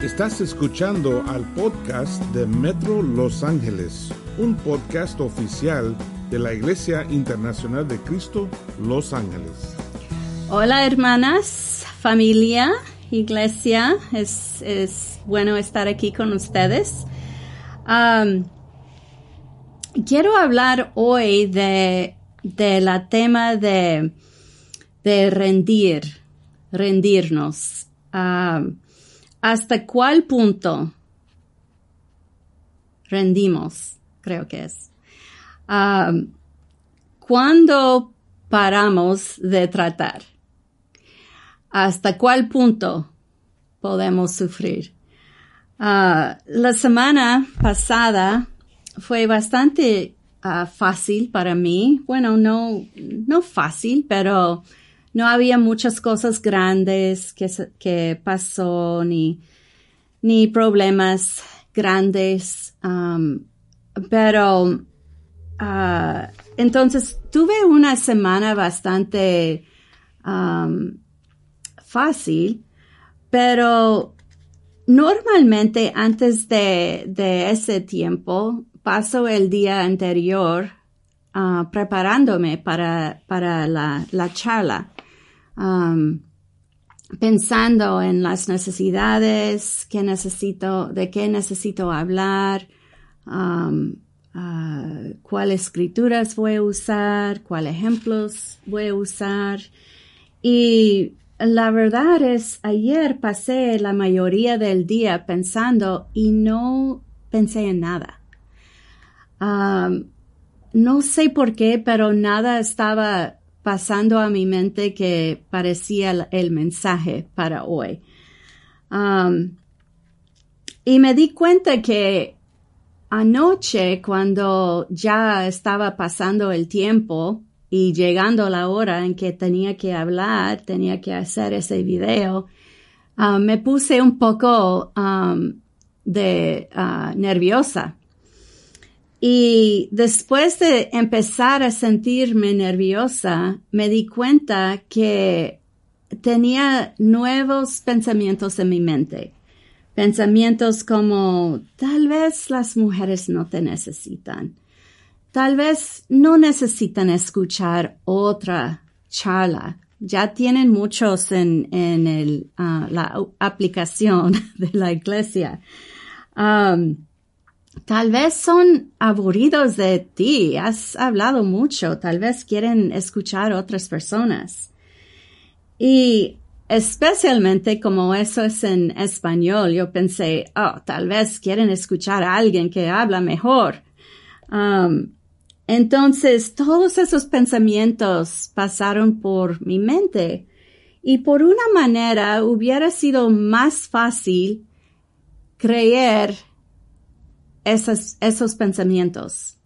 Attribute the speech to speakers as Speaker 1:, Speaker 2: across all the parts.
Speaker 1: Estás escuchando al podcast de Metro Los Ángeles, un podcast oficial de la Iglesia Internacional de Cristo Los Ángeles.
Speaker 2: Hola hermanas, familia, iglesia, es, es bueno estar aquí con ustedes. Quiero hablar hoy de, de la tema de, de rendir, rendirnos. ¿Hasta cuál punto rendimos? Creo que es. Um, ¿Cuándo paramos de tratar? ¿Hasta cuál punto podemos sufrir? Uh, la semana pasada fue bastante uh, fácil para mí. Bueno, no, no fácil, pero no había muchas cosas grandes que, que pasó, ni, ni problemas grandes. Um, pero, uh, entonces tuve una semana bastante um, fácil, pero normalmente antes de, de ese tiempo paso el día anterior uh, preparándome para, para la, la charla um, pensando en las necesidades, qué necesito, de qué necesito hablar, um, uh, cuáles escrituras voy a usar, cuáles ejemplos voy a usar. Y la verdad es, ayer pasé la mayoría del día pensando y no pensé en nada. Um, no sé por qué, pero nada estaba pasando a mi mente que parecía el, mensaje para hoy. Um, y me di cuenta que anoche, cuando ya estaba pasando el tiempo y llegando la hora en que tenía que hablar, tenía que hacer ese video, um, me puse un poco um, de uh, nerviosa y después de empezar a sentirme nerviosa, me di cuenta que tenía nuevos pensamientos en mi mente. Pensamientos como, tal vez las mujeres no te necesitan. Tal vez no necesitan escuchar otra charla. Ya tienen muchos en, en el, ah, la aplicación de la iglesia. Tal vez son aburridos de ti, has hablado mucho, tal vez quieren escuchar otras personas. Y especialmente como eso es en español, yo pensé, oh, tal vez quieren escuchar a alguien que habla mejor. Um, entonces, todos esos pensamientos pasaron por mi mente y por una manera hubiera sido más fácil creer esos, pensamientos.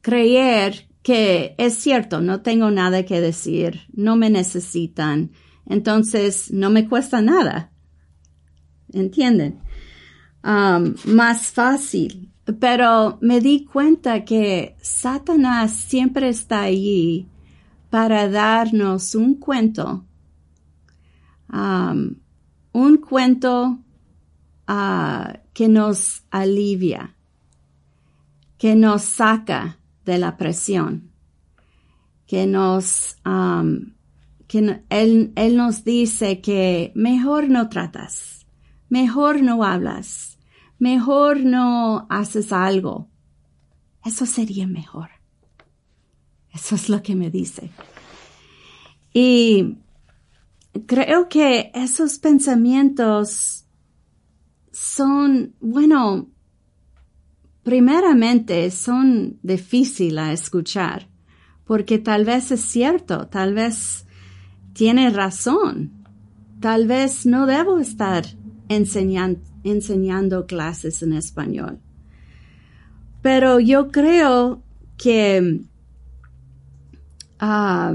Speaker 2: Creer que es cierto, no tengo nada que decir, no me necesitan, entonces no me cuesta nada. ¿Entienden? Más fácil. Pero me di cuenta que Satanás siempre está allí para darnos un cuento un cuento ah, que nos alivia, que nos saca de la presión, que nos, que él, él nos dice que mejor no tratas, mejor no hablas, mejor no haces algo. Eso sería mejor. Eso es lo que me dice. Y creo que esos pensamientos son, bueno, primeramente son difíciles a escuchar, porque tal vez es cierto, tal vez tiene razón, tal vez no debo estar enseñando clases en español. Pero yo creo que ah,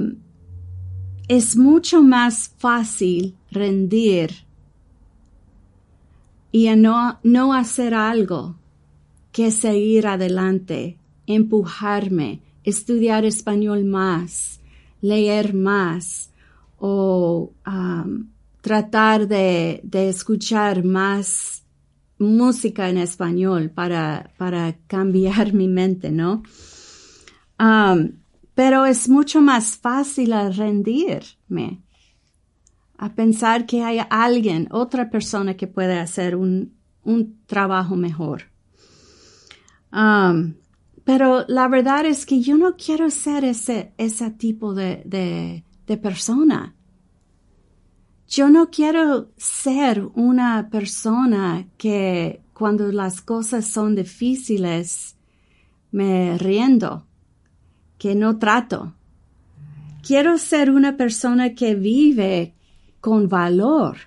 Speaker 2: es mucho más fácil rendir y no, no hacer algo que seguir adelante, empujarme, estudiar español más, leer más o um, tratar de, de, escuchar más música en español para, para cambiar mi mente, ¿no? Um, pero es mucho más fácil rendirme, a pensar que hay alguien, otra persona que puede hacer un, un trabajo mejor. Um, pero la verdad es que yo no quiero ser ese, ese tipo de, de, de persona. Yo no quiero ser una persona que cuando las cosas son difíciles me riendo, que no trato. Quiero ser una persona que vive con valor,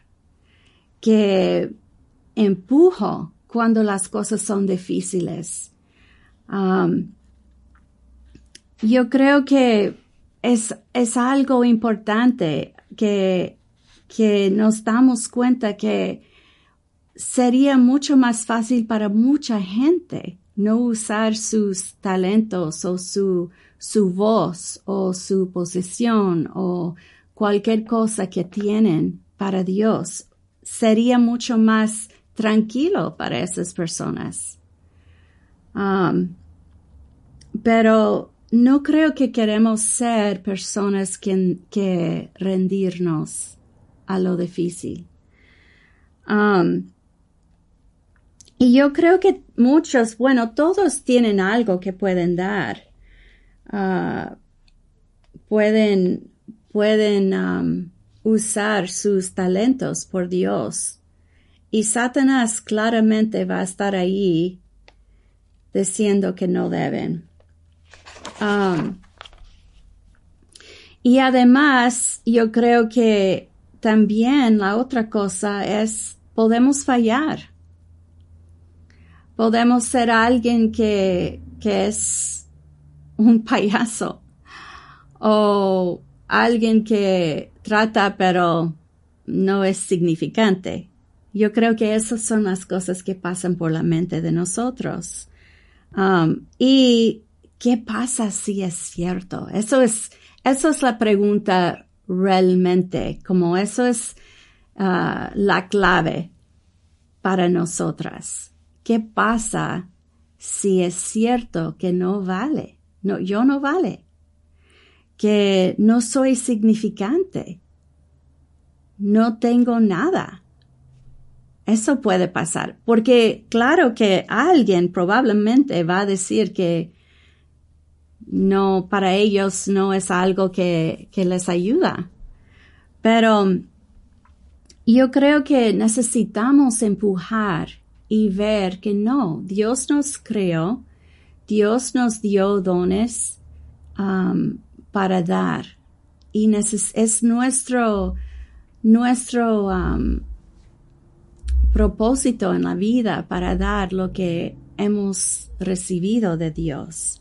Speaker 2: que empujo cuando las cosas son difíciles. Um, yo creo que es, es algo importante que, que nos damos cuenta que sería mucho más fácil para mucha gente no usar sus talentos o su, su voz o su posición o cualquier cosa que tienen para Dios. Sería mucho más tranquilo para esas personas. Um, pero no creo que queremos ser personas que, que rendirnos a lo difícil. Um, y yo creo que muchos, bueno, todos tienen algo que pueden dar. Uh, pueden, pueden um, usar sus talentos por Dios. Y Satanás claramente va a estar ahí diciendo que no deben. Um, y además, yo creo que también la otra cosa es, podemos fallar. Podemos ser alguien que, que es un payaso o alguien que trata pero no es significante. Yo creo que esas son las cosas que pasan por la mente de nosotros. Um, y ¿qué pasa si es cierto? Eso es, eso es la pregunta realmente, como eso es uh, la clave para nosotras. ¿Qué pasa si es cierto que no vale? No, yo no vale. Que no soy significante. No tengo nada. Eso puede pasar, porque claro que alguien probablemente va a decir que no, para ellos no es algo que, que les ayuda. Pero yo creo que necesitamos empujar y ver que no, Dios nos creó, Dios nos dio dones um, para dar y es nuestro, nuestro um, propósito en la vida para dar lo que hemos recibido de Dios.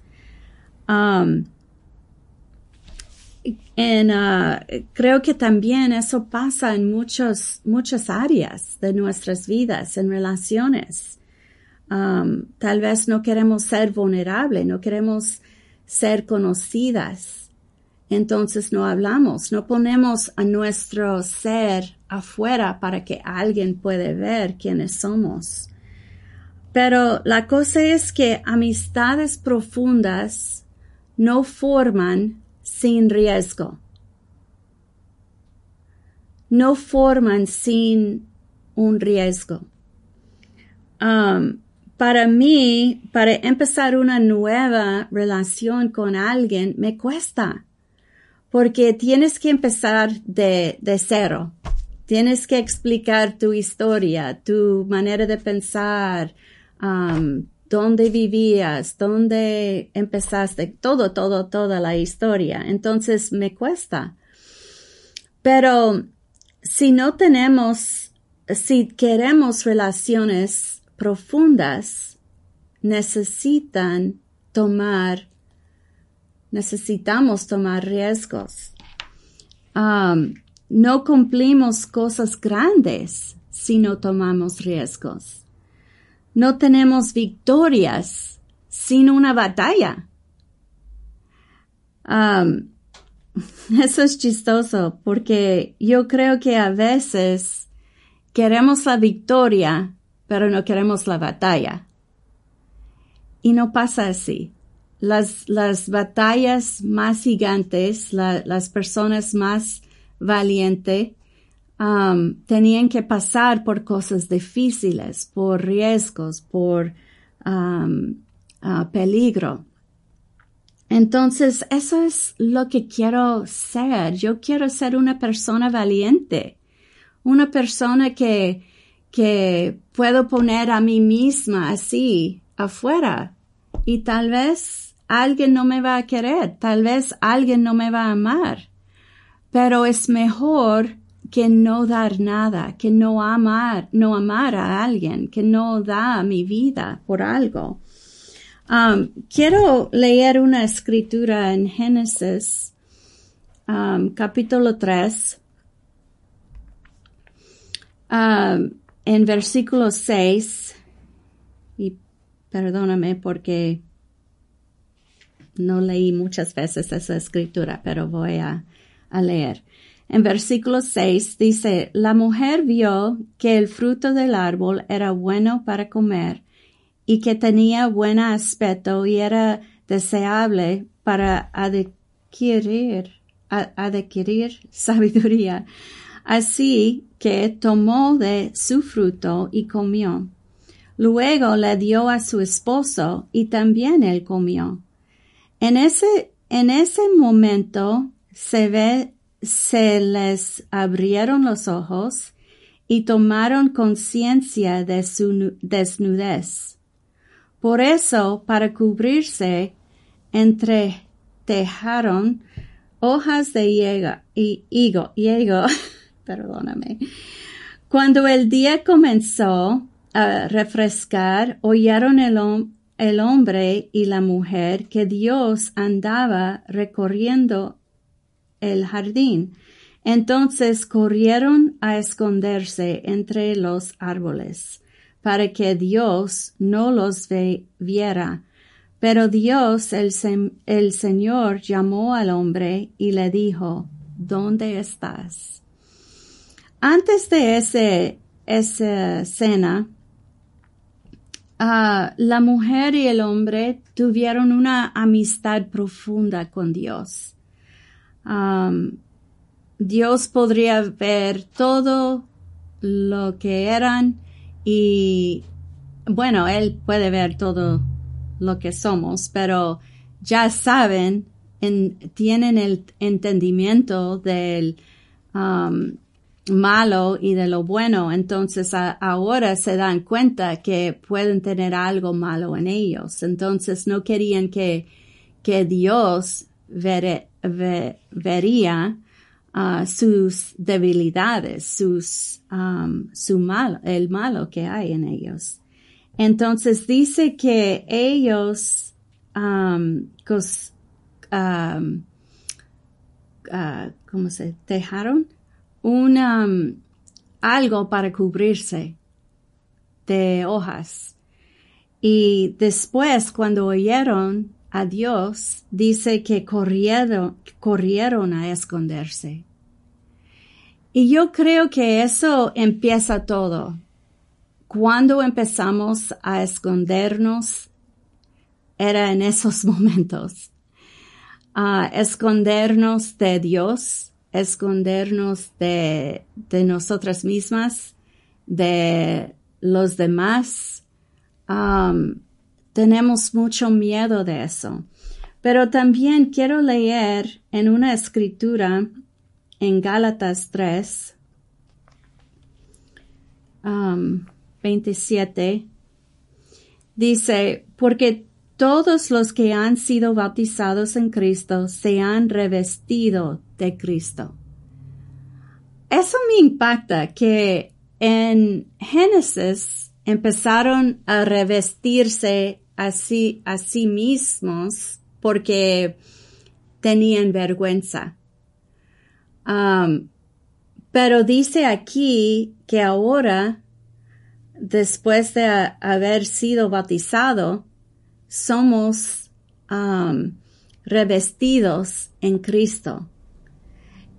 Speaker 2: Um, en, uh, creo que también eso pasa en muchos, muchas áreas de nuestras vidas, en relaciones. Um, tal vez no queremos ser vulnerables, no queremos ser conocidas entonces no hablamos, no ponemos a nuestro ser afuera para que alguien pueda ver quiénes somos. Pero la cosa es que amistades profundas no forman sin riesgo. No forman sin un riesgo. Um, para mí, para empezar una nueva relación con alguien, me cuesta porque tienes que empezar de, de cero. Tienes que explicar tu historia, tu manera de pensar, um, dónde vivías, dónde empezaste, todo, todo, toda la historia. Entonces me cuesta. Pero si no tenemos, si queremos relaciones profundas, necesitan tomar necesitamos tomar riesgos. Um, no cumplimos cosas grandes si no tomamos riesgos. No tenemos victorias sin una batalla. Um, eso es chistoso porque yo creo que a veces queremos la victoria, pero no queremos la batalla. Y no pasa así. Las, las batallas más gigantes, las personas más valientes, um, tenían que pasar por cosas difíciles, por riesgos, por um, uh, peligro. Entonces, eso es lo que quiero ser. Yo quiero ser una persona valiente, una persona que, que puedo poner a mí misma así afuera. Y tal vez alguien no me va a querer, tal vez alguien no me va a amar, pero es mejor que no dar nada, que no amar, no amar a alguien, que no da mi vida por algo. Um, quiero leer una escritura en Génesis, um, capítulo 3, um, en versículo 6, y perdóname porque no leí muchas veces esa escritura, pero voy a, leer. En versículo 6 dice, la mujer vio que el fruto del árbol era bueno para comer y que tenía buen aspecto y era deseable para adquirir, adquirir sabiduría. Así que tomó de su fruto y comió. Luego le dio a su esposo y también él comió. En ese, en ese momento se ve, se les abrieron los ojos y tomaron conciencia de su desnudez. Por eso, para cubrirse, entretejaron hojas de higo, y higo, higo, perdóname. Cuando el día comenzó a refrescar, oyeron el, el hombre y la mujer que Dios andaba recorriendo el jardín. Entonces corrieron a esconderse entre los árboles para que Dios no los viera. Pero Dios, el, el Señor, llamó al hombre y le dijo, ¿dónde estás? Antes de ese, esa cena, ah, la mujer y el hombre tuvieron una amistad profunda con Dios. Dios podría ver todo lo que eran y bueno, Él puede ver todo lo que somos, pero ya saben, tienen el entendimiento del malo y de lo bueno, entonces ahora se dan cuenta que pueden tener algo malo en ellos. Entonces no querían que, que Dios vería sus debilidades, sus, um, su mal, el malo que hay en ellos. Entonces dice que ellos, um, um, uh, ¿cómo se dejaron? Un, um, algo para cubrirse de hojas. Y después, cuando oyeron a Dios, dice que corrieron, corrieron a esconderse. Y yo creo que eso empieza todo. Cuando empezamos a escondernos, era en esos momentos. a escondernos de Dios, escondernos de, nosotras mismas, de los demás. Um, tenemos mucho miedo de eso. Pero también quiero leer en una escritura en Gálatas 3, 27, um, dice, porque todos los que han sido bautizados en Cristo se han revestido Cristo. Eso me impacta que en Génesis empezaron a revestirse así a sí mismos porque tenían vergüenza. Um, pero dice aquí que ahora, después de haber sido bautizado, somos um, revestidos en Cristo.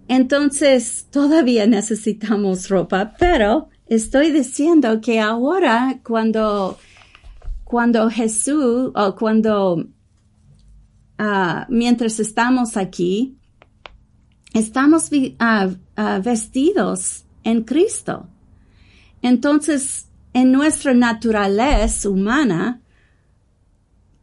Speaker 2: Entonces todavía necesitamos ropa, pero estoy diciendo que ahora cuando, cuando Jesús o cuando, ah, mientras estamos aquí, estamos ah, ah, vestidos en Cristo. Entonces, en nuestra naturaleza humana,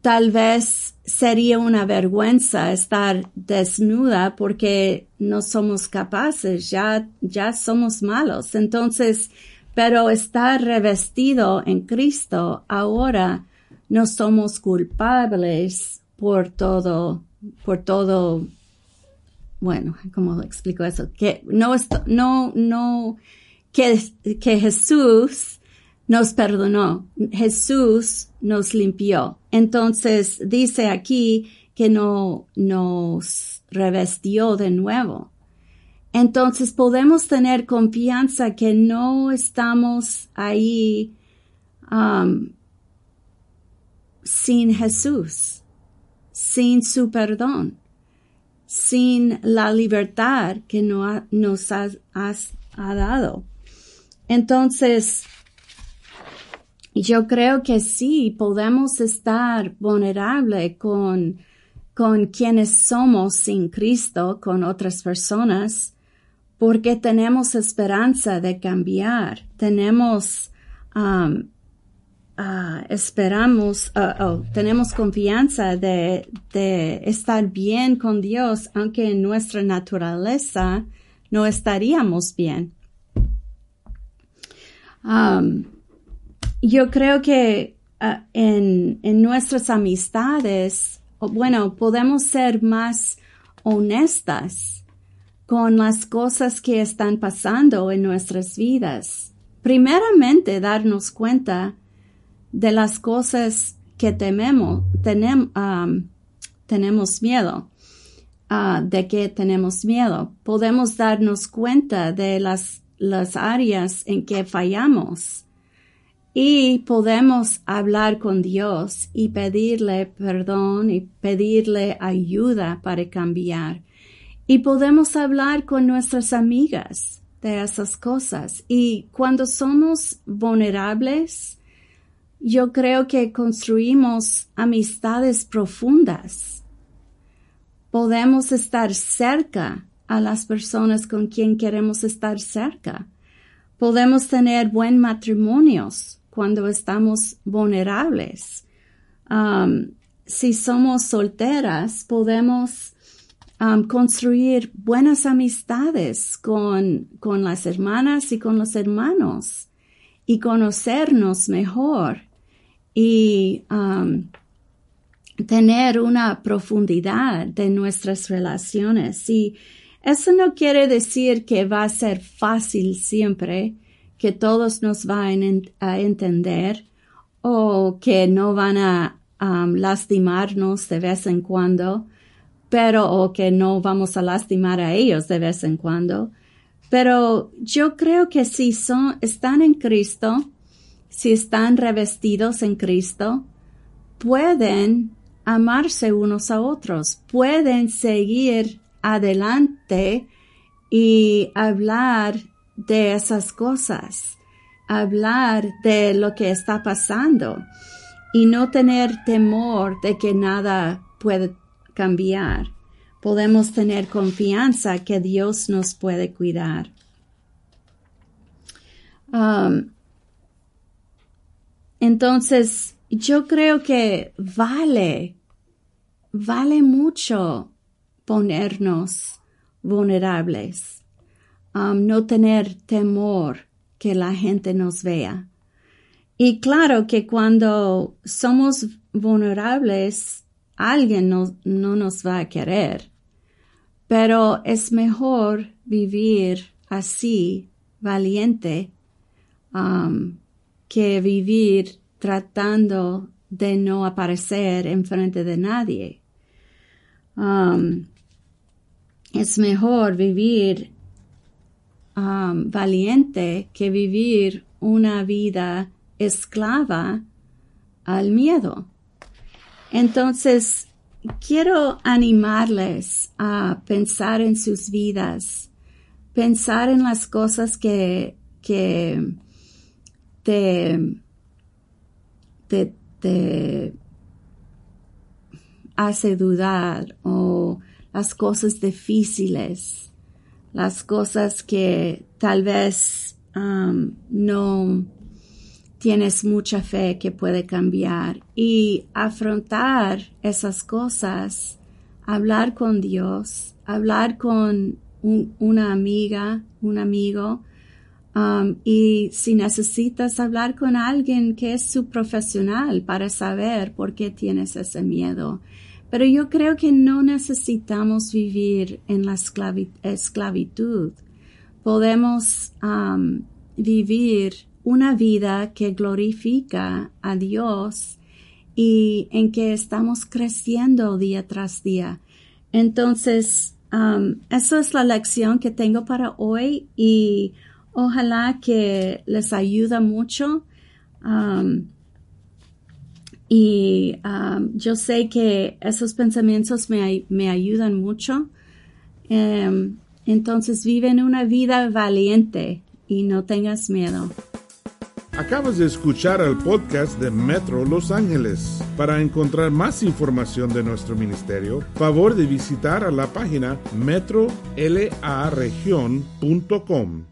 Speaker 2: tal vez sería una vergüenza estar desnuda porque no somos capaces, ya, ya somos malos. Entonces, pero estar revestido en Cristo ahora no somos culpables por todo, por todo, bueno, ¿cómo explico eso? Que no, no, no, que, que Jesús nos perdonó, Jesús nos limpió. Entonces dice aquí que no nos revestió de nuevo. Entonces podemos tener confianza que no estamos ahí um, sin Jesús, sin su perdón, sin la libertad que nos ha, ha dado. Entonces, yo creo que sí, podemos estar vulnerable con, con quienes somos sin Cristo, con otras personas, porque tenemos esperanza de cambiar, tenemos, um, uh, esperamos, uh, oh, tenemos confianza de, de estar bien con Dios, aunque en nuestra naturaleza no estaríamos bien. Um, yo creo que ah, en, en nuestras amistades, bueno, podemos ser más honestas con las cosas que están pasando en nuestras vidas. Primeramente, darnos cuenta de las cosas que tememos, tenemos miedo, uh, de que tenemos miedo. Podemos darnos cuenta de las, las áreas en que fallamos y podemos hablar con Dios y pedirle perdón y pedirle ayuda para cambiar. Y podemos hablar con nuestras amigas de esas cosas. Y cuando somos vulnerables, yo creo que construimos amistades profundas. Podemos estar cerca a las personas con quien queremos estar cerca. Podemos tener buen matrimonios cuando estamos vulnerables. Um, si somos solteras, podemos um, construir buenas amistades con, con las hermanas y con los hermanos y conocernos mejor y um, tener una profundidad de nuestras relaciones. Y eso no quiere decir que va a ser fácil siempre, que todos nos van a entender o que no van a lastimarnos de vez en cuando, pero o que no vamos a lastimar a ellos de vez en cuando. Pero yo creo que si son, están en Cristo, si están revestidos en Cristo, pueden amarse unos a otros, pueden seguir adelante y hablar de esas cosas, hablar de lo que está pasando y no tener temor de que nada puede cambiar. Podemos tener confianza que Dios nos puede cuidar. Um, entonces, yo creo que vale, vale mucho ponernos vulnerables Um, no tener temor que la gente nos vea. Y claro que cuando somos vulnerables, alguien no, no nos va a querer. Pero es mejor vivir así, valiente, um, que vivir tratando de no aparecer en frente de nadie. Um, es mejor vivir Um, valiente que vivir una vida esclava al miedo. Entonces, quiero animarles a pensar en sus vidas pensar en las cosas que, que te, te, te hace dudar o las cosas difíciles, las cosas que tal vez um, no tienes mucha fe que puede cambiar y afrontar esas cosas, hablar con Dios, hablar con una amiga, un amigo, um, y si necesitas hablar con alguien que es su profesional para saber por qué tienes ese miedo. Pero yo creo que no necesitamos vivir en la esclavitud. Podemos vivir una vida que glorifica a Dios y en que estamos creciendo día tras día. Entonces, um, eso es la lección que tengo para hoy y ojalá que les ayude mucho. Y um, yo sé que esos pensamientos me, me ayudan mucho. Um, entonces viven una vida valiente y no tengas miedo.
Speaker 1: Acabas de escuchar el podcast de Metro Los Ángeles. Para encontrar más información de nuestro ministerio, favor de visitar a la página metrolaregion.com.